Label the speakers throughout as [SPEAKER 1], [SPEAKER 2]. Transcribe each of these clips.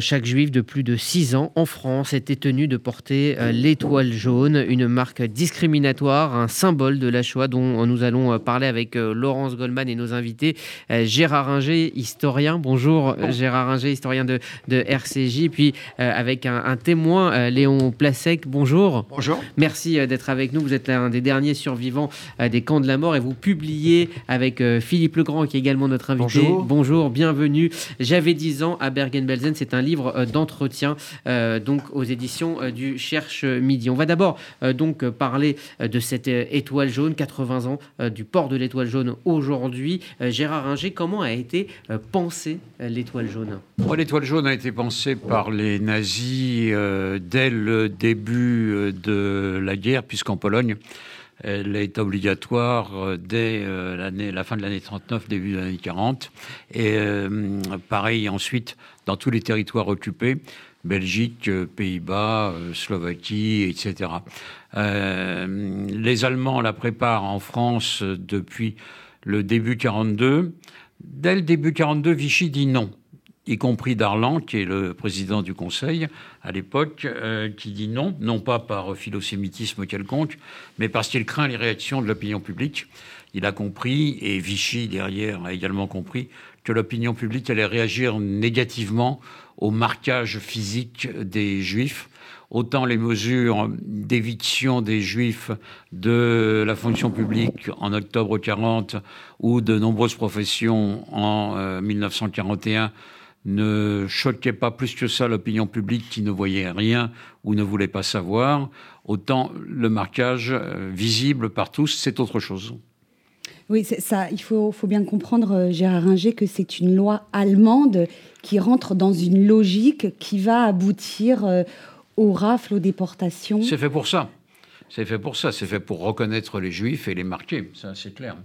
[SPEAKER 1] Chaque juif de plus de 6 ans en France était tenu de porter euh, l'étoile jaune, une marque discriminatoire, un symbole de la Shoah dont nous allons euh, parler avec euh, Laurence Goldman et nos invités. Gérard Ringer, historien. Bonjour Gérard Ringer, historien de, de RCJ. Puis avec un, témoin, Léon Plasek. Bonjour.
[SPEAKER 2] Bonjour.
[SPEAKER 1] Merci d'être avec nous. Vous êtes l'un des derniers survivants des camps de la mort et vous publiez avec Philippe Legrand qui est également notre invité.
[SPEAKER 2] Bonjour.
[SPEAKER 1] Bonjour, bienvenue. J'avais 10 ans à Bergen-Belsen. C'est un livre euh, d'entretien euh, donc aux éditions euh, du Cherche Midi. On va d'abord donc parler de cette étoile jaune, 80 ans du port de l'étoile jaune aujourd'hui. Gérard Ringer, comment a été pensée l'étoile jaune?
[SPEAKER 2] L'étoile jaune a été pensée par les nazis dès le début de la guerre, puisqu'en Pologne, elle est obligatoire dès la fin de l'année 39, début de l'année 40. Et pareil ensuite dans tous les territoires occupés, Belgique, euh, Pays-Bas, euh, Slovaquie, etc. Euh, les Allemands la préparent en France depuis le début 42. Dès le début 42, Vichy dit non y compris Darlan, qui est le président du Conseil à l'époque, qui dit non, non pas par philosémitisme quelconque, mais parce qu'il craint les réactions de l'opinion publique. Il a compris, et Vichy derrière a également compris, que l'opinion publique allait réagir négativement au marquage physique des juifs. Autant les mesures d'éviction des juifs de la fonction publique en octobre 40 ou de nombreuses professions en 1941 euh, ne choquaient pas plus que ça l'opinion publique qui ne voyait rien ou ne voulait pas savoir, autant le marquage euh, visible par tous, c'est autre chose.
[SPEAKER 3] Oui, ça, il faut, bien comprendre, euh, Gérard Ringer, que c'est une loi allemande qui rentre dans une logique qui va aboutir euh, aux rafles, aux déportations.
[SPEAKER 2] C'est fait pour ça. C'est fait pour ça. C'est fait pour reconnaître les juifs et les marquer. Ça, c'est clair.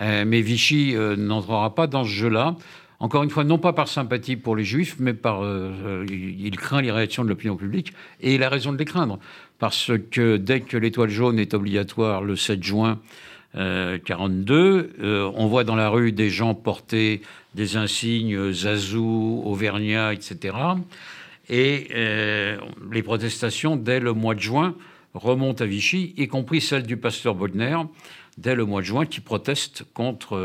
[SPEAKER 2] Euh, mais Vichy n'entrera pas dans ce jeu-là. Encore une fois, non pas par sympathie pour les juifs, mais par. il craint les réactions de l'opinion publique. Et il a raison de les craindre. Parce que dès que l'étoile jaune est obligatoire le 7 juin 42, euh, euh, on voit dans la rue des gens porter des insignes Zazou, Auvergnat, etc. Et euh, les protestations, dès le mois de juin, remontent à Vichy, y compris celle du pasteur Bodner, dès le mois de juin, qui proteste contre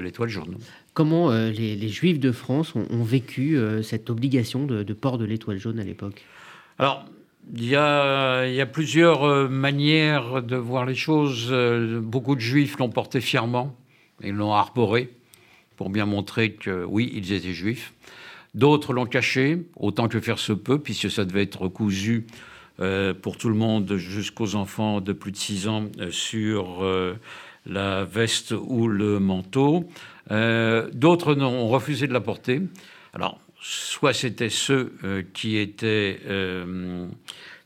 [SPEAKER 2] l'étoile jaune.
[SPEAKER 1] Comment les, Juifs de France ont, vécu cette obligation de, de port de l'étoile jaune à l'époque?
[SPEAKER 2] Alors, il y, a, plusieurs euh, manières de voir les choses. Euh, beaucoup de juifs l'ont porté fièrement et l'ont arboré pour bien montrer que oui, ils étaient juifs. D'autres l'ont caché, autant que faire se peut, puisque ça devait être cousu euh, pour tout le monde jusqu'aux enfants de plus de 6 ans sur la veste ou le manteau. D'autres ont refusé de la porter. Alors, soit c'était ceux euh, qui étaient euh,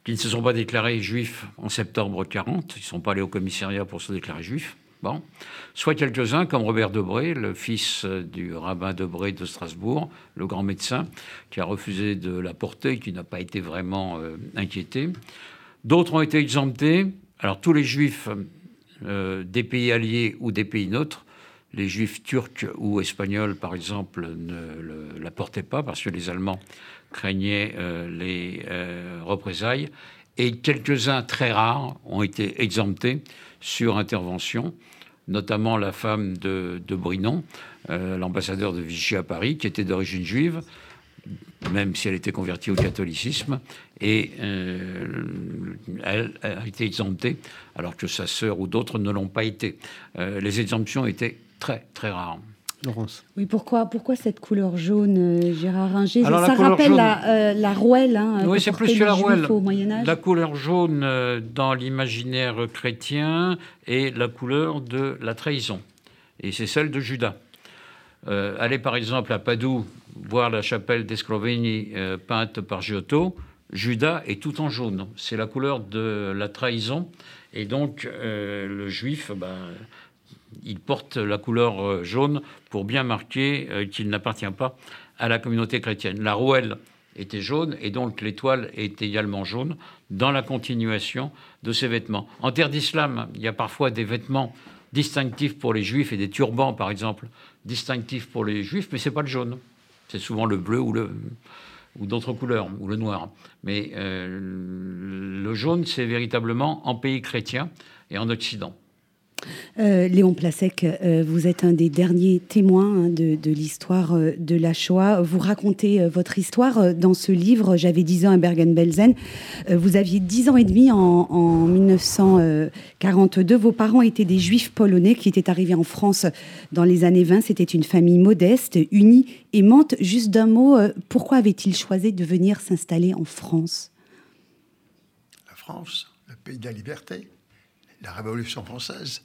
[SPEAKER 2] qui ne se sont pas déclarés juifs en septembre 40, ils ne sont pas allés au commissariat pour se déclarer juifs. Bon. Soit quelques-uns, comme Robert Debré, le fils du rabbin Debré de Strasbourg, le grand médecin, qui a refusé de la porter, qui n'a pas été vraiment euh, inquiété. D'autres ont été exemptés. Alors tous les juifs des pays alliés ou des pays neutres les juifs turcs ou espagnols, par exemple, ne la portaient pas parce que les Allemands craignaient euh, les euh, représailles. Et quelques-uns très rares ont été exemptés sur intervention, notamment la femme de, Brinon, euh, l'ambassadeur de Vichy à Paris, qui était d'origine juive, même si elle était convertie au catholicisme, et elle a été exemptée, alors que sa sœur ou d'autres ne l'ont pas été. les exemptions étaient très, très rare.
[SPEAKER 1] Laurence.
[SPEAKER 3] Oui, pourquoi, pourquoi cette couleur jaune, euh, Gérard Ringer? Ça rappelle la, euh, la, rouelle. Hein,
[SPEAKER 2] oui, c'est plus que la rouelle. Au. La couleur jaune euh, dans l'imaginaire chrétien est la couleur de la trahison. Et c'est celle de Judas. allez par exemple à Padoue voir la chapelle d'Escroveni peinte par Giotto. Judas est tout en jaune. C'est la couleur de la trahison. Et donc, le juif, ben, il porte la couleur euh, jaune pour bien marquer euh, qu'il n'appartient pas à la communauté chrétienne. La rouelle était jaune et donc l'étoile est également jaune dans la continuation de ses vêtements. En terre d'islam, il y a parfois des vêtements distinctifs pour les juifs et des turbans, par exemple, distinctifs pour les juifs, mais ce n'est pas le jaune. C'est souvent le bleu ou ou d'autres couleurs, ou le noir. Mais le jaune, c'est véritablement en pays chrétien et en Occident.
[SPEAKER 3] Euh, Léon Plasek, euh, vous êtes un des derniers témoins hein, de, l'histoire euh, de la Shoah. Vous racontez votre histoire dans ce livre, J'avais 10 ans à Bergen-Belsen. vous aviez 10 ans et demi en, en, 1942. Vos parents étaient des juifs polonais qui étaient arrivés en France dans les années 20. C'était une famille modeste, unie, aimante. Juste d'un mot, pourquoi avait-il choisi de venir s'installer en France?
[SPEAKER 4] La France, le pays de la liberté, la Révolution française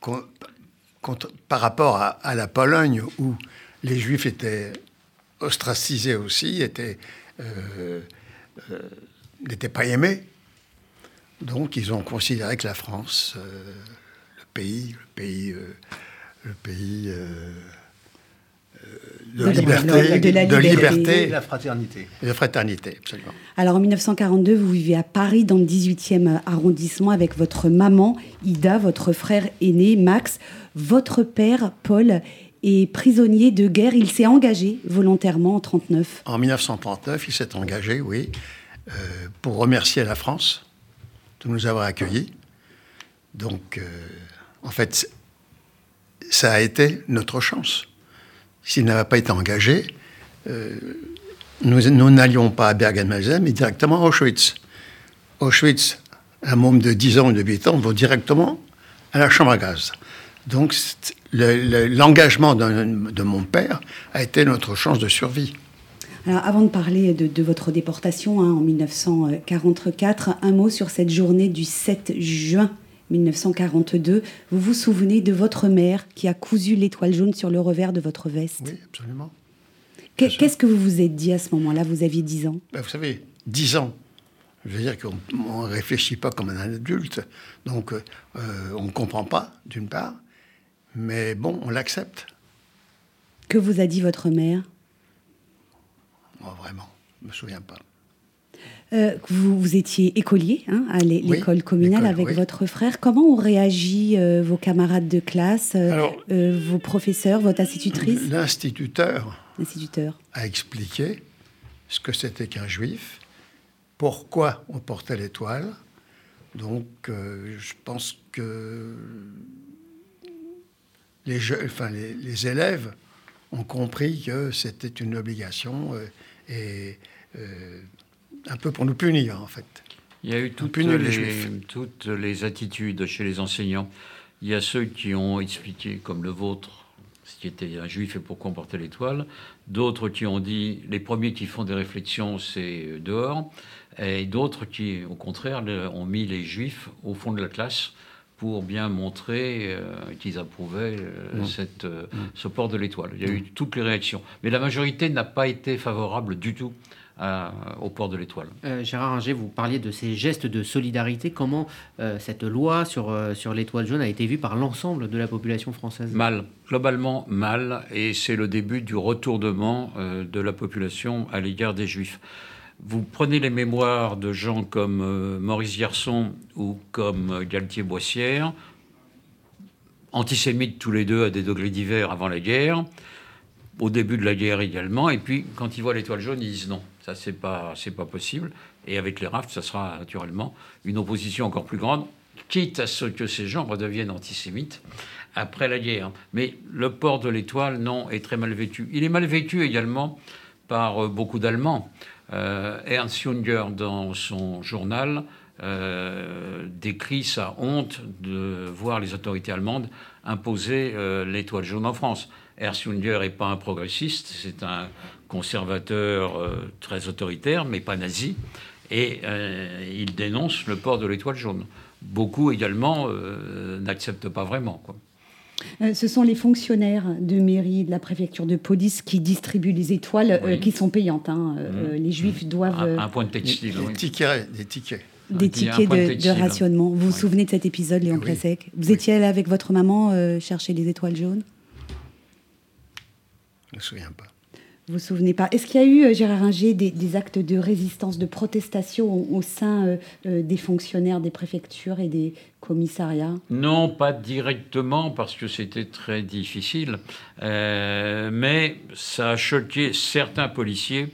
[SPEAKER 4] par rapport à, la Pologne où les Juifs étaient ostracisés aussi, euh, euh, n'étaient pas aimés. Donc ils ont considéré que la France, euh, le pays, le pays, le pays de, liberté, de, la liberté,
[SPEAKER 5] la fraternité.
[SPEAKER 4] la fraternité, absolument.
[SPEAKER 3] Alors en 1942, vous vivez à Paris, dans le 18e arrondissement, avec votre maman, Ida, votre frère aîné, Max. Votre père, Paul, est prisonnier de guerre. Il s'est engagé volontairement en 1939.
[SPEAKER 4] En 1939, il s'est engagé, oui, euh, pour remercier la France de nous avoir accueillis. Donc, euh, en fait, ça a été notre chance s'il n'avait pas été engagé, euh, nous n'allions pas à Bergen-Belsen, mais directement à Auschwitz. Auschwitz, un môme de 10 ans ou de 8 ans va directement à la chambre à gaz. Donc l'engagement de mon père a été notre chance de survie.
[SPEAKER 3] Alors, avant de parler de, votre déportation hein, en 1944, un mot sur cette journée du 7 juin 1942. Vous vous souvenez de votre mère qui a cousu l'étoile jaune sur le revers de votre veste?
[SPEAKER 4] Oui, absolument.
[SPEAKER 3] Qu'est-ce que vous vous êtes dit à ce moment-là? Vous aviez 10 ans?
[SPEAKER 4] Ben, Vous savez, 10 ans, je veux dire qu'on ne réfléchit pas comme un adulte, donc euh, on ne comprend pas, d'une part, mais bon, on l'accepte.
[SPEAKER 3] Que vous a dit votre mère?
[SPEAKER 4] Moi, vraiment, je ne me souviens pas.
[SPEAKER 3] Euh, vous, vous, étiez écolier hein, à l'école communale avec votre frère. Comment ont réagi euh, vos camarades de classe, euh, vos professeurs, votre institutrice?
[SPEAKER 4] L'instituteur a expliqué ce que c'était qu'un juif, pourquoi on portait l'étoile. Donc, je pense que les, enfin, les, élèves ont compris que c'était une obligation et un peu pour nous punir, en fait.
[SPEAKER 2] Il y a eu toutes les, toutes les attitudes chez les enseignants. Il y a ceux qui ont expliqué, comme le vôtre, ce qui était un juif et pourquoi on portait l'étoile. D'autres qui ont dit, les premiers qui font des réflexions, c'est dehors. Et d'autres qui, au contraire, ont mis les juifs au fond de la classe pour bien montrer euh, qu'ils approuvaient euh, mmh. cette, euh, mmh. ce port de l'étoile. Il y a eu toutes les réactions. Mais la majorité n'a pas été favorable du tout au port de l'étoile.
[SPEAKER 1] Euh, Gérard Inger, vous parliez de ces gestes de solidarité. Comment euh, cette loi sur, euh, sur l'étoile jaune a été vue par l'ensemble de la population française?
[SPEAKER 2] Mal, globalement mal, et c'est le début du retournement de la population à l'égard des Juifs. Vous prenez les mémoires de gens comme Maurice Garçon ou comme Galtier-Boissière, antisémites tous les deux à des degrés divers avant la guerre, au début de la guerre également, et puis quand ils voient l'étoile jaune, ils disent non. C'est pas, c'est pas possible. Et avec les rafts, ça sera naturellement une opposition encore plus grande, quitte à ce que ces gens redeviennent antisémites après la guerre. Mais le port de l'étoile, non, est très mal vécu. Il est mal vécu également par euh, beaucoup d'Allemands. Euh, Ernst Junger, dans son journal, euh, décrit sa honte de voir les autorités allemandes imposer l'étoile jaune en France. Ernst Junger n'est pas un progressiste, c'est un conservateur euh, très autoritaire, mais pas nazi, et euh, il dénonce le port de l'étoile jaune. Beaucoup également euh, n'acceptent pas vraiment. Quoi.
[SPEAKER 3] Ce sont les fonctionnaires de mairie, de la préfecture de police qui distribuent les étoiles qui sont payantes. Hein. Mmh. Les juifs doivent.
[SPEAKER 2] Un, point de textile.
[SPEAKER 4] Des, tickets. Des tickets.
[SPEAKER 3] Des tickets de, rationnement. Vous vous souvenez de cet épisode, Léon oui. Vous étiez allé avec votre maman chercher les étoiles jaunes?
[SPEAKER 4] Je ne me souviens pas.
[SPEAKER 3] Vous vous souvenez pas Est-ce qu'il y a eu, euh, Gérard Inger, des, actes de résistance, de protestation au, sein euh, euh, des fonctionnaires des préfectures et des commissariats?
[SPEAKER 2] Non, pas directement, parce que c'était très difficile. mais ça a choqué certains policiers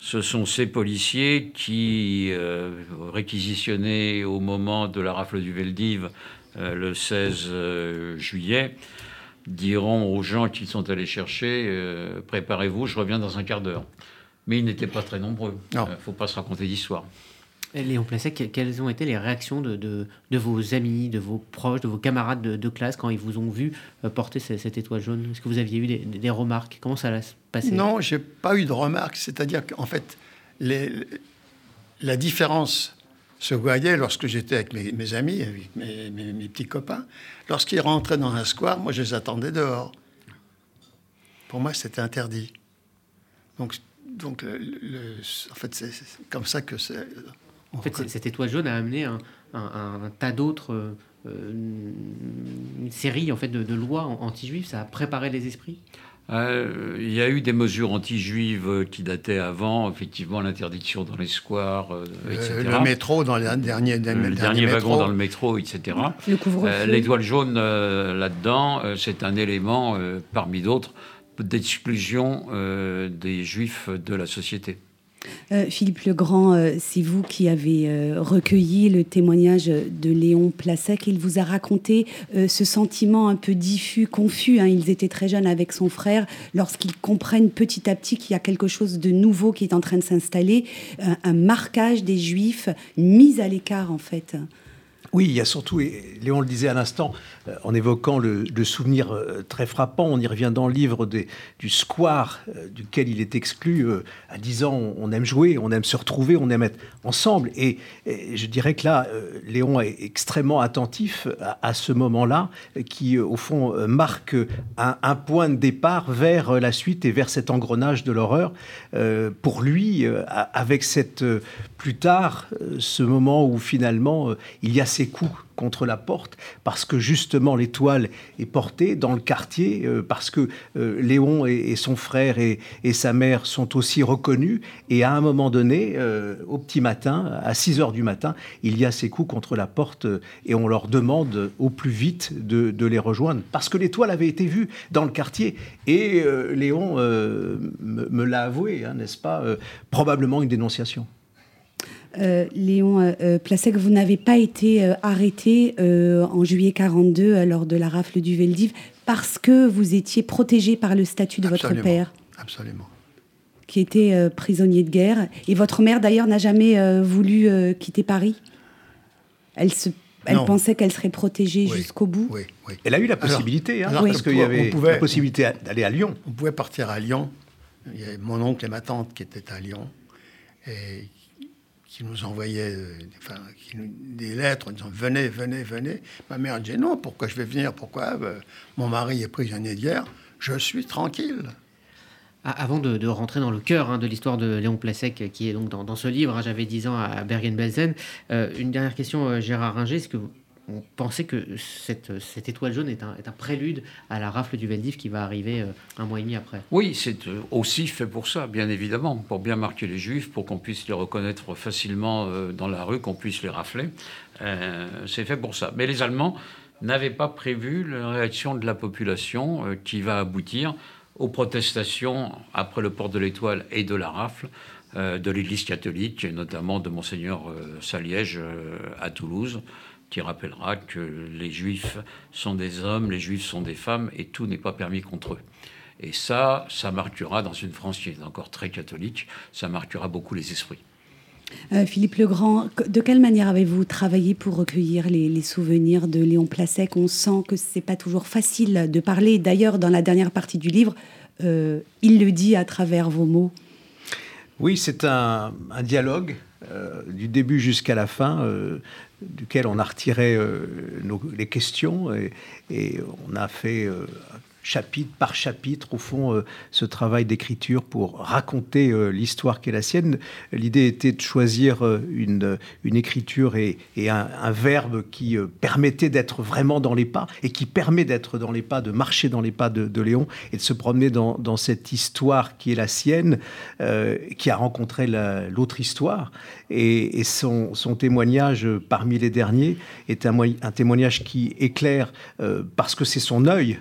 [SPEAKER 2] ce sont ces policiers qui, euh, réquisitionnés au moment de la rafle du Veldiv euh, le 16 euh, juillet, diront aux gens qu'ils sont allés chercher Préparez-vous, je reviens dans un quart d'heure. Mais ils n'étaient pas très nombreux. Il ne faut pas se raconter d'histoire.
[SPEAKER 1] Léon Placek, quelles ont été les réactions de, de, vos amis, de vos proches, de vos camarades de, classe quand ils vous ont vu porter cette, étoile jaune? Est-ce que vous aviez eu des, des remarques? Comment ça se passé
[SPEAKER 4] Non, j'ai pas eu de remarques. C'est-à-dire qu'en fait, les, la différence se voyait lorsque j'étais avec mes, amis, avec mes, petits copains. Lorsqu'ils rentraient dans un square, moi, je les attendais dehors. Pour moi, c'était interdit. Donc, donc en fait, c'est comme ça que c'est
[SPEAKER 1] en fait, cette étoile jaune a amené un, tas d'autres, euh, une série en fait de, lois anti-juives. Ça a préparé les esprits?
[SPEAKER 2] Euh, il y a eu des mesures anti-juives qui dataient avant, effectivement l'interdiction dans les squares, euh, etc.
[SPEAKER 4] Le métro dans les derniers,
[SPEAKER 2] le dernier, wagon dans le métro, etc. L'étoile jaune là-dedans, c'est un élément parmi d'autres d'exclusion des juifs de la société.
[SPEAKER 3] Euh, Philippe Legrand, euh, c'est vous qui avez euh, recueilli le témoignage de Léon Placek. Il vous a raconté ce sentiment un peu diffus, confus. Hein. Ils étaient très jeunes avec son frère. Lorsqu'ils comprennent petit à petit qu'il y a quelque chose de nouveau qui est en train de s'installer, un marquage des Juifs, mise à l'écart en fait.
[SPEAKER 5] Oui, il y a surtout, et Léon le disait à l'instant, euh, en évoquant le, souvenir euh, très frappant, on y revient dans le livre du square euh, duquel il est exclu. à 10 ans, on aime jouer, on aime se retrouver, on aime être ensemble. Et, je dirais que là, Léon est extrêmement attentif à, ce moment-là, qui, au fond, marque un, point de départ vers la suite et vers cet engrenage de l'horreur. pour lui, avec cette, plus tard, ce moment où finalement, il y a ses coups contre la porte parce que justement l'étoile est portée dans le quartier, euh, parce que euh, Léon et, son frère et, sa mère sont aussi reconnus. Et à un moment donné, euh, au petit matin, à 6 heures du matin, il y a ces coups contre la porte et on leur demande au plus vite de, les rejoindre parce que l'étoile avait été vue dans le quartier. Et Léon me, l'a avoué, hein, n'est-ce pas Probablement une dénonciation.
[SPEAKER 3] Euh, Léon euh, euh, Placek, vous n'avez pas été arrêté en juillet 42 lors de la rafle du Veldiv parce que vous étiez protégé par le statut de votre père.
[SPEAKER 4] Absolument.
[SPEAKER 3] Qui était prisonnier de guerre. Et votre mère, d'ailleurs, n'a jamais voulu quitter Paris? Elle se elle pensait qu'elle serait protégée jusqu'au bout?
[SPEAKER 4] Oui, oui.
[SPEAKER 5] Elle a eu la possibilité, hein, parce qu'il y avait la possibilité d'aller à Lyon.
[SPEAKER 4] On pouvait partir à Lyon. Il y avait mon oncle et ma tante qui étaient à Lyon et qui nous envoyait euh, des lettres en disant venez, venez, venez. Ma mère disait non, pourquoi je vais venir? Pourquoi? Euh, Mon mari est prisonnier guerre, je suis tranquille.
[SPEAKER 1] Ah, avant de, rentrer dans le cœur hein, de l'histoire de Léon Placek, qui est donc dans, ce livre, hein, j'avais 10 ans à Bergen-Belsen, euh, une dernière question, Gérard Ringer, est-ce que on pensait que cette, étoile jaune est un, prélude à la rafle du Veldiv qui va arriver euh, un mois et demi après.
[SPEAKER 2] Oui, c'est euh, aussi fait pour ça, bien évidemment, pour bien marquer les Juifs, pour qu'on puisse les reconnaître facilement euh, dans la rue, qu'on puisse les rafler. c'est fait pour ça. Mais les Allemands n'avaient pas prévu la réaction de la population qui va aboutir aux protestations après le port de l'étoile et de la rafle de l'Église catholique, et notamment de Monseigneur Saliège à Toulouse qui rappellera que les juifs sont des hommes, les juifs sont des femmes, et tout n'est pas permis contre eux. Et ça, ça marquera dans une France qui est encore très catholique, ça marquera beaucoup les esprits.
[SPEAKER 3] Euh, Philippe Legrand, de quelle manière avez-vous travaillé pour recueillir les, souvenirs de Léon Placek On sent que c'est pas toujours facile de parler. D'ailleurs, dans la dernière partie du livre, euh, il le dit à travers vos mots.
[SPEAKER 5] Oui, c'est un, dialogue euh, du début jusqu'à la fin duquel on a retiré euh, les questions et, on a fait euh, chapitre par chapitre, au fond, euh, ce travail d'écriture pour raconter euh, l'histoire qui est la sienne. L'idée était de choisir euh, une, une écriture et, et un, verbe qui permettait d'être vraiment dans les pas et qui permet d'être dans les pas, de marcher dans les pas de, Léon et de se promener dans, dans, cette histoire qui est la sienne, qui a rencontré l'autre histoire. Et, et son, son, témoignage, parmi les derniers, est un, un témoignage qui éclaire parce que c'est son œil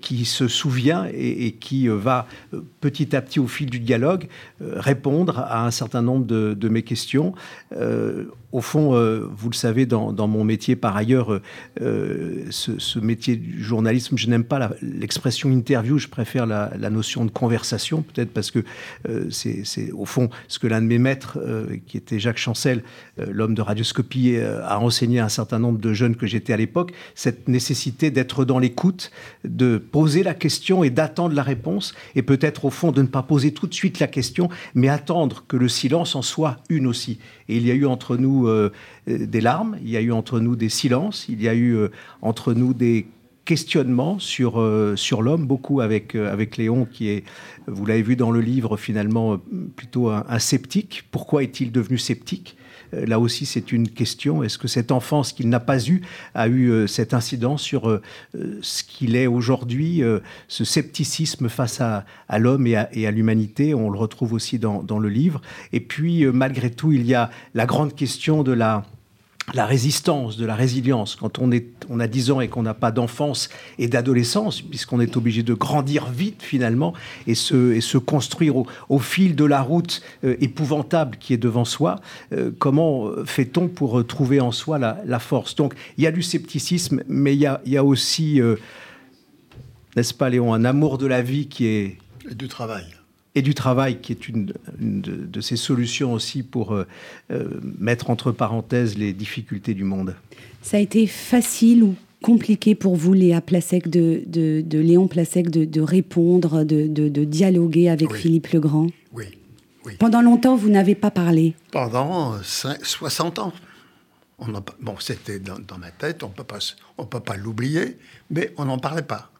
[SPEAKER 5] qui se souvient et, qui va petit à petit, au fil du dialogue, répondre à un certain nombre de, de mes questions au fond, euh, vous le savez, dans, mon métier, par ailleurs, euh, euh, ce, métier du journalisme, je n'aime pas l'expression interview, je préfère la, notion de conversation, peut-être parce que c'est au fond ce que l'un de mes maîtres, qui était Jacques Chancel, l'homme de radioscopie, a enseigné à un certain nombre de jeunes que j'étais à l'époque, cette nécessité d'être dans l'écoute, de poser la question et d'attendre la réponse, et peut-être au fond de ne pas poser tout de suite la question, mais attendre que le silence en soit une aussi. Et il y a eu entre nous euh, des larmes, il y a eu entre nous des silences, il y a eu euh, entre nous des questionnements sur, euh, l'homme, beaucoup avec, Léon, qui est, vous l'avez vu dans le livre, finalement plutôt un sceptique. Pourquoi est-il devenu sceptique? Là aussi, c'est une question. Est-ce que cette enfance qu'il n'a pas eue a eu euh, cette incidence sur euh, ce qu'il est aujourd'hui, ce scepticisme face à, l'homme et à, l'humanité? On le retrouve aussi dans, le livre. Et puis, malgré tout, il y a la grande question de la la résistance, de la résilience. Quand on, est, on a 10 ans et qu'on n'a pas d'enfance et d'adolescence, puisqu'on est obligé de grandir vite finalement et se, et se construire au, fil de la route euh, épouvantable qui est devant soi, euh, comment fait-on pour trouver en soi la, force? Donc il y a du scepticisme, mais il y a, y a aussi, euh, n'est-ce pas Léon, un amour de la vie qui est...
[SPEAKER 4] du travail
[SPEAKER 5] et du travail, qui est une, de, ces solutions aussi pour euh, euh, mettre entre parenthèses les difficultés du monde.
[SPEAKER 3] Ça a été facile ou compliqué pour vous, Léa Placec, de, de, Léon Placec, de, répondre, de, dialoguer avec Philippe Legrand?
[SPEAKER 4] Oui. oui.
[SPEAKER 3] Pendant longtemps, vous n'avez pas parlé
[SPEAKER 4] Pendant 60 ans. On bon, c'était dans, ma tête, on ne peut pas l'oublier, mais on n'en parlait pas.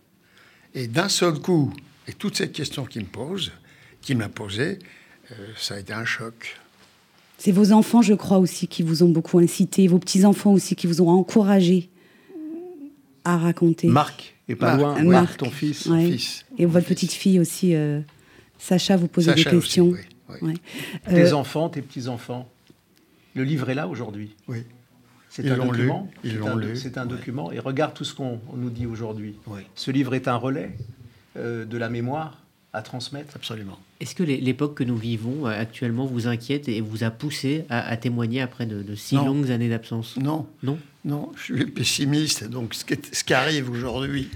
[SPEAKER 4] Et d'un seul coup, et toutes ces questions qu'il me pose, qui m'a posé, euh, ça a été un choc.
[SPEAKER 3] C'est vos enfants, je crois, aussi, qui vous ont beaucoup incité, vos petits-enfants aussi, qui vous ont encouragé à raconter.
[SPEAKER 5] Marc, et pas loin, Marc, ton fils. fils
[SPEAKER 3] et votre petite fille aussi, euh, Sacha, vous posez des questions.
[SPEAKER 5] Tes euh, enfants, tes petits-enfants. Le livre est là aujourd'hui.
[SPEAKER 4] Oui.
[SPEAKER 5] C'est un document. C'est un, document. Et regarde tout ce qu'on nous dit aujourd'hui. Ce livre est un relais de la mémoire à transmettre.
[SPEAKER 4] Absolument.
[SPEAKER 1] Est-ce que l'époque que nous vivons euh, actuellement vous inquiète et vous a poussé à, témoigner après de, si longues années d'absence?
[SPEAKER 4] Non.
[SPEAKER 1] Non?
[SPEAKER 4] Non, je suis pessimiste. Donc ce qui, ce qui arrive aujourd'hui,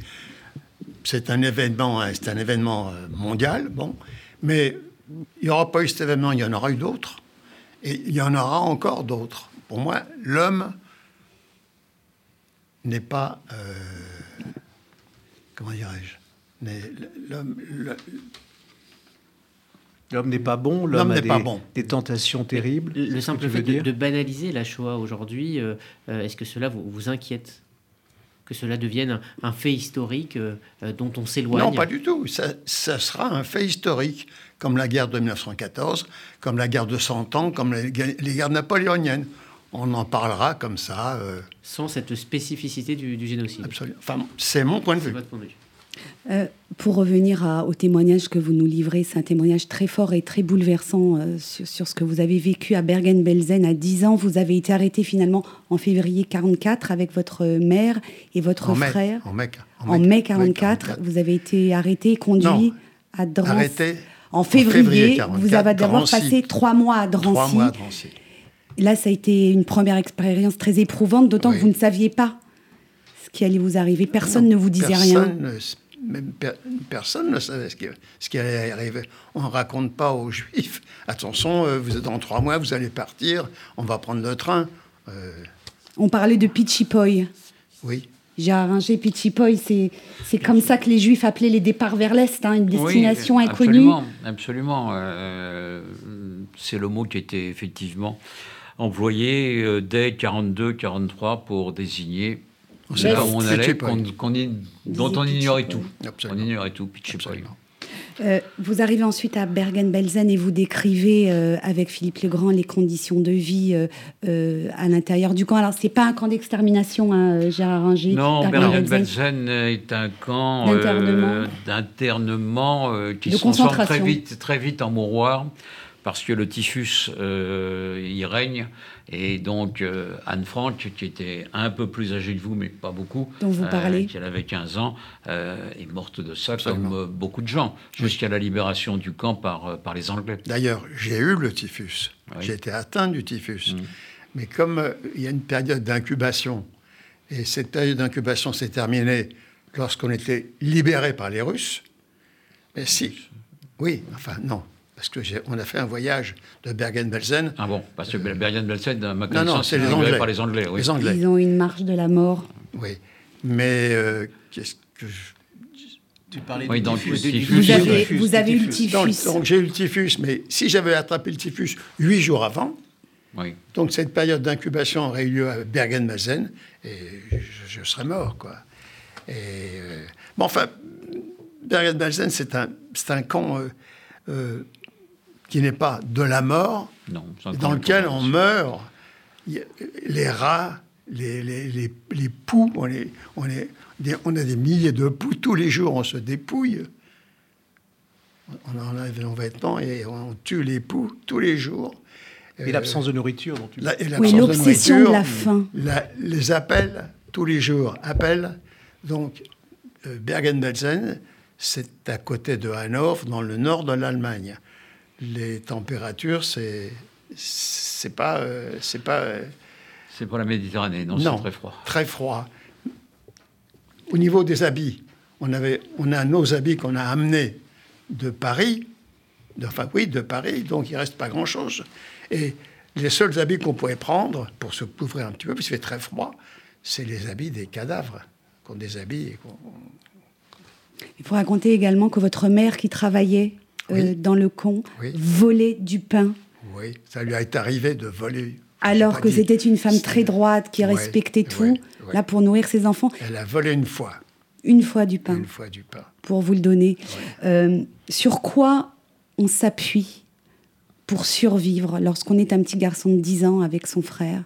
[SPEAKER 4] c'est un événement, hein, c'est un événement euh, mondial, bon, mais il n'y aura pas eu cet événement, il y en aura eu d'autres, et il y en aura encore d'autres. Pour moi, l'homme n'est pas, euh, comment dirais-je, l'homme,
[SPEAKER 5] L'homme n'est pas bon, l'homme a des, bon. des, tentations terribles.
[SPEAKER 1] Le, simple fait de, banaliser la Shoah aujourd'hui, euh, euh, est-ce que cela vous, vous, inquiète? Que cela devienne un, fait historique euh, dont on s'éloigne?
[SPEAKER 4] Non, pas du tout. Ça, ça, sera un fait historique, comme la guerre de 1914, comme la guerre de 100 ans, comme les, les guerres napoléoniennes. On en parlera comme ça.
[SPEAKER 1] Sans cette spécificité du, du génocide.
[SPEAKER 4] Absolument. Enfin, c'est mon point de vue.
[SPEAKER 1] Votre point de vue.
[SPEAKER 3] Euh, pour revenir au témoignage que vous nous livrez, c'est un témoignage très fort et très bouleversant euh, sur, ce que vous avez vécu à Bergen-Belsen à 10 ans. Vous avez été arrêté finalement en février 44 avec votre mère et votre frère.
[SPEAKER 4] en mai,
[SPEAKER 3] en mai, 44, Vous avez été arrêté et conduit à Drancy.
[SPEAKER 4] Arrêté
[SPEAKER 3] en février. vous avez d'abord passé trois mois à Drancy. Trois mois à Drancy. Là, ça a été une première expérience très éprouvante, d'autant que vous ne saviez pas ce qui allait vous arriver. Personne ne vous disait rien
[SPEAKER 4] même personne ne savait ce qui, ce qui, allait arriver. On ne raconte pas aux Juifs, attention, euh, vous êtes dans trois mois, vous allez partir, on va prendre le train.
[SPEAKER 3] Euh. On parlait de Pichipoy.
[SPEAKER 4] Oui.
[SPEAKER 3] J'ai arrangé Pichipoy, c'est, c'est comme ça que les Juifs appelaient les départs vers l'Est, hein, une destination inconnue.
[SPEAKER 2] Absolument, absolument. Euh, c'est le mot qui était effectivement employé dès 42-43 pour désigner c'est là où on allait, dont on ignorait tout. On ignorait tout,
[SPEAKER 3] euh, vous arrivez ensuite à Bergen-Belsen et vous décrivez euh, avec Philippe Legrand les conditions de vie euh, à l'intérieur du camp. Alors, c'est pas un camp d'extermination, hein, Gérard Ringer
[SPEAKER 2] Non, Bergen-Belsen est un camp d'internement. qui se transforme très vite, très vite en mouroir parce que le typhus y règne. Et donc, Anne Frank, qui était un peu plus âgée que vous, mais pas beaucoup,
[SPEAKER 3] dont vous parlez,
[SPEAKER 2] qui avait 15 ans, est morte de ça, comme beaucoup de gens, jusqu'à la libération du camp par, par les Anglais.
[SPEAKER 4] D'ailleurs, j'ai eu le typhus. J'ai été atteint du typhus. Mm. Mais comme il y a une période d'incubation, et cette période d'incubation s'est terminée lorsqu'on était libéré par les Russes. Mais si, oui, enfin non, parce que on a fait un voyage de Bergen-Belsen.
[SPEAKER 2] Ah bon, parce que Bergen-Belsen, ma connaissance, non, non, c'est les Anglais. Par les Anglais,
[SPEAKER 3] les Anglais. Ils ont une marche de la mort.
[SPEAKER 4] Oui, mais euh, qu'est-ce que
[SPEAKER 5] Tu parlais oui, du, typhus.
[SPEAKER 3] Vous avez, vous avez eu le typhus.
[SPEAKER 4] Donc, j'ai eu le typhus, mais si j'avais attrapé le typhus huit jours avant, oui. donc cette période d'incubation aurait eu lieu à Bergen-Belsen, et je, serais mort, quoi. Et, euh, bon, enfin, Bergen-Belsen, c'est un, un camp euh, euh, qui n'est pas de la mort, non, dans lequel on meurt. Les rats, les, les, les, les poux, on, est, on, est, on a des milliers de poux, tous les jours on se dépouille. On enlève nos vêtements et on tue les poux tous les jours.
[SPEAKER 5] Et l'absence de nourriture dont tu
[SPEAKER 3] la, Oui, l'obsession de, la faim.
[SPEAKER 4] les appels, tous les jours, appels. Donc, euh, Bergen-Belsen, c'est à côté de Hanovre, dans le nord de l'Allemagne. Les températures, c'est c'est pas euh, c'est pas euh,
[SPEAKER 2] c'est pour la Méditerranée, non, c'est très froid.
[SPEAKER 4] Très froid. Au niveau des habits, on avait on a nos habits qu'on a amenés de Paris, de, enfin oui, de Paris, donc il reste pas grand chose. Et les seuls habits qu'on pouvait prendre pour se couvrir un petit peu, parce qu'il fait très froid, c'est les habits des cadavres qu'on déshabille.
[SPEAKER 3] Il faut raconter également que votre mère qui travaillait euh, dans le con volait du pain.
[SPEAKER 4] Oui, ça lui est arrivé de voler.
[SPEAKER 3] Alors que c'était une femme très droite qui respectait tout, là pour nourrir ses enfants.
[SPEAKER 4] Elle a volé une fois.
[SPEAKER 3] Une fois du pain.
[SPEAKER 4] Une fois du pain.
[SPEAKER 3] Pour vous le donner. Euh, sur quoi on s'appuie pour survivre lorsqu'on est un petit garçon de 10 ans avec son frère?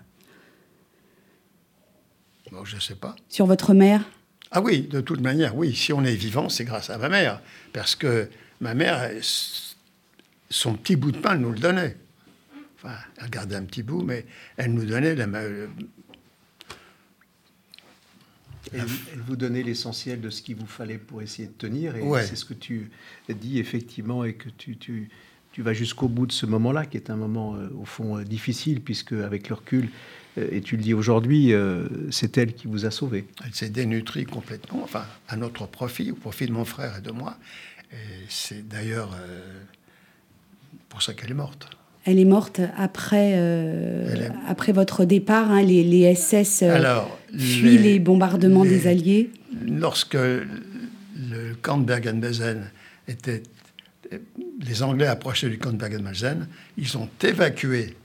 [SPEAKER 4] Bon, Je ne sais pas.
[SPEAKER 3] Sur votre mère?
[SPEAKER 4] Ah oui, de toute manière, oui. Si on est vivant, c'est grâce à ma mère. Parce que ma mère, son petit bout de pain, elle nous le donnait. Enfin, elle gardait un petit bout, mais elle nous donnait la,
[SPEAKER 5] elle, vous donnait l'essentiel de ce qu'il vous fallait pour essayer de tenir. Et c'est ce que tu dis effectivement et que tu, tu, tu vas jusqu'au bout de ce moment-là, qui est un moment, euh, au fond, euh, difficile, puisque avec le recul, euh, et tu le dis aujourd'hui, c'est elle qui vous a sauvé.
[SPEAKER 4] Elle s'est dénutrie complètement, enfin, à notre profit, au profit de mon frère et de moi. Et c'est d'ailleurs pour ça qu'elle est morte.
[SPEAKER 3] Elle est morte après, après votre départ. Hein, les, les, SS Alors, fuient les, bombardements des Alliés.
[SPEAKER 4] Lorsque le camp de Bergen-Belsen était les Anglais approchaient du camp de Bergen-Belsen, ils ont évacué,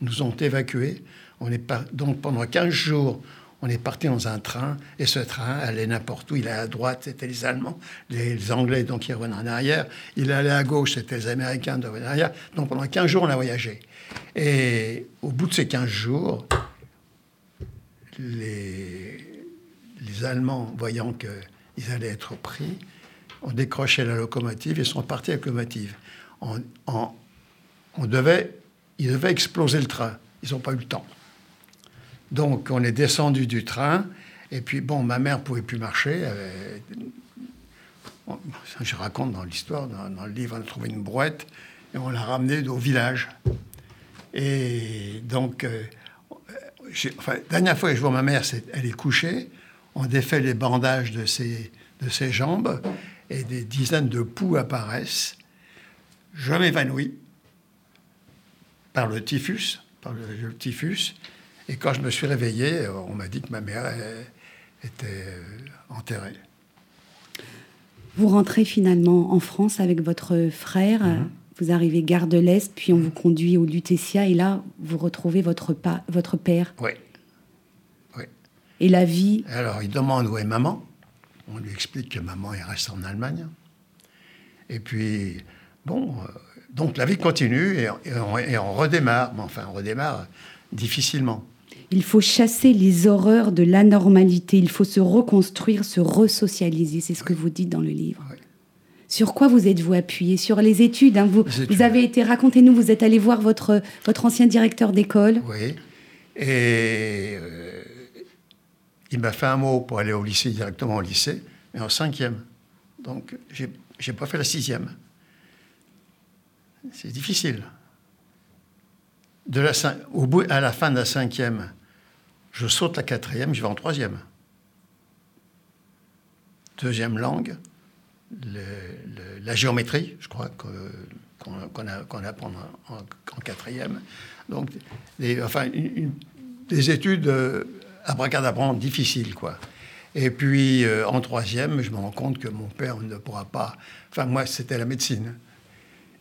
[SPEAKER 4] nous ont évacués. On est donc pendant 15 jours, on est parti dans un train, et ce train allait n'importe où. Il allait à droite, c'était les Allemands, les Anglais, donc ils revenaient en arrière. Il allait à gauche, c'était les Américains, qui revenaient en arrière. Donc pendant 15 jours, on a voyagé. Et au bout de ces 15 jours, les, Allemands, voyant qu'ils allaient être pris, on décrochait la locomotive et sont partis avec la locomotive. On, devait, ils devaient exploser le train. Ils n'ont pas eu le temps. Donc on est descendu du train et puis bon, ma mère pouvait plus marcher. je raconte dans l'histoire, dans, le livre, on a trouvé une brouette et on l'a ramenée au village. Et donc, euh, enfin, dernière fois que je vois ma mère, elle est couchée. On défait les bandages de ses, de ses jambes et des dizaines de poux apparaissent. Je m'évanouis par le typhus, par le, typhus, et quand je me suis réveillé, on m'a dit que ma mère était euh, enterrée.
[SPEAKER 3] Vous rentrez finalement en France avec votre frère. Mhm. Vous arrivez gare de l'Est, puis on vous conduit au Lutetia, et là, vous retrouvez votre, votre père.
[SPEAKER 4] Oui. oui.
[SPEAKER 3] Et la vie.
[SPEAKER 4] Alors, il demande où est maman. On lui explique que maman est restée en Allemagne. Et puis, bon, euh, donc la vie continue et, on, redémarre. Mais enfin, on redémarre difficilement.
[SPEAKER 3] Il faut chasser les horreurs de l'anormalité. Il faut se reconstruire, se resocialiser. C'est ce que vous dites dans le livre. Sur quoi vous êtes-vous appuyé? Sur les études, hein, vous, vous avez été, racontez-nous, vous êtes allé voir votre, votre ancien directeur d'école.
[SPEAKER 4] Oui. Et euh, il m'a fait un mot pour aller au lycée, directement au lycée, mais en cinquième. Donc, j'ai n'ai pas fait la sixième. C'est difficile. De la, au bout, à la fin de la cinquième, je saute la quatrième, je vais en troisième. Deuxième langue, la géométrie, je crois qu'on apprend en, quatrième. Donc, des, enfin, des études euh, abracadabrantes difficiles, quoi. Et puis, euh, en troisième, je me rends compte que mon père ne pourra pas... Enfin, moi, c'était la médecine.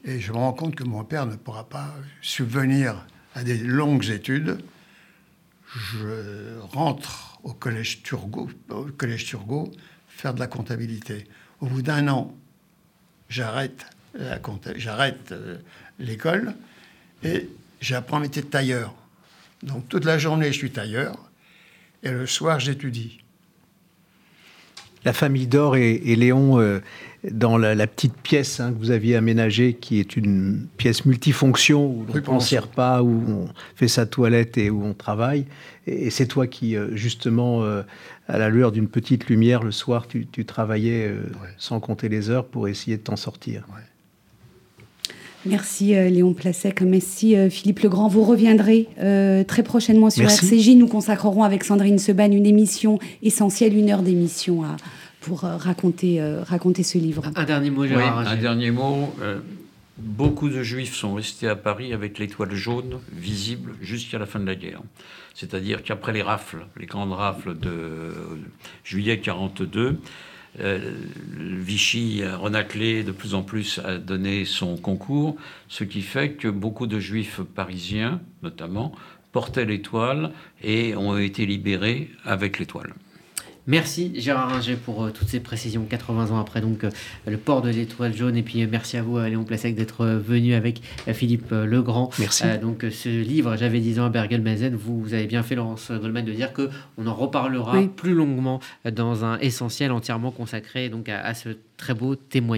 [SPEAKER 4] Et je me rends compte que mon père ne pourra pas subvenir à des longues études. Je rentre au collège Turgot, au collège Turgot faire de la comptabilité. Au bout d'un an, j'arrête j'arrête euh, l'école et j'apprends métier de tailleur. Donc toute la journée, je suis tailleur et le soir, j'étudie.
[SPEAKER 5] La famille Dor et, Léon, euh, dans la, petite pièce hein, que vous aviez aménagée, qui est une pièce multifonction, où on ne sert pas, où on fait sa toilette et où on travaille. Et, c'est toi qui, euh, justement, euh, à la lueur d'une petite lumière, le soir, tu, travaillais sans compter les heures pour essayer de t'en sortir.
[SPEAKER 3] Merci Léon Placec, merci Philippe Legrand. Vous reviendrez très prochainement sur RCJ. Nous consacrerons avec Sandrine Seban une émission essentielle, une heure d'émission à, pour euh, raconter, euh, raconter ce livre.
[SPEAKER 1] Un dernier mot, Gérard.
[SPEAKER 2] un dernier mot. Euh, beaucoup de juifs sont restés à Paris avec l'étoile jaune visible jusqu'à la fin de la guerre. C'est-à-dire qu'après les rafles, les grandes rafles de juillet 42, Vichy a renaclé de plus en plus à donner son concours, ce qui fait que beaucoup de juifs parisiens, notamment, portaient l'étoile et ont été libérés avec l'étoile.
[SPEAKER 1] Merci Gérard Ringer pour euh, toutes ces précisions 80 ans après donc euh, le port de l'étoile jaune et puis euh, merci à vous Léon Plasek d'être venu avec Philippe Legrand.
[SPEAKER 5] Merci.
[SPEAKER 1] donc ce livre j'avais 10 ans à Bergen-Belsen, vous, vous, avez bien fait Laurence Goldman de dire que on en reparlera plus longuement dans un essentiel entièrement consacré donc à ce très beau témoignage.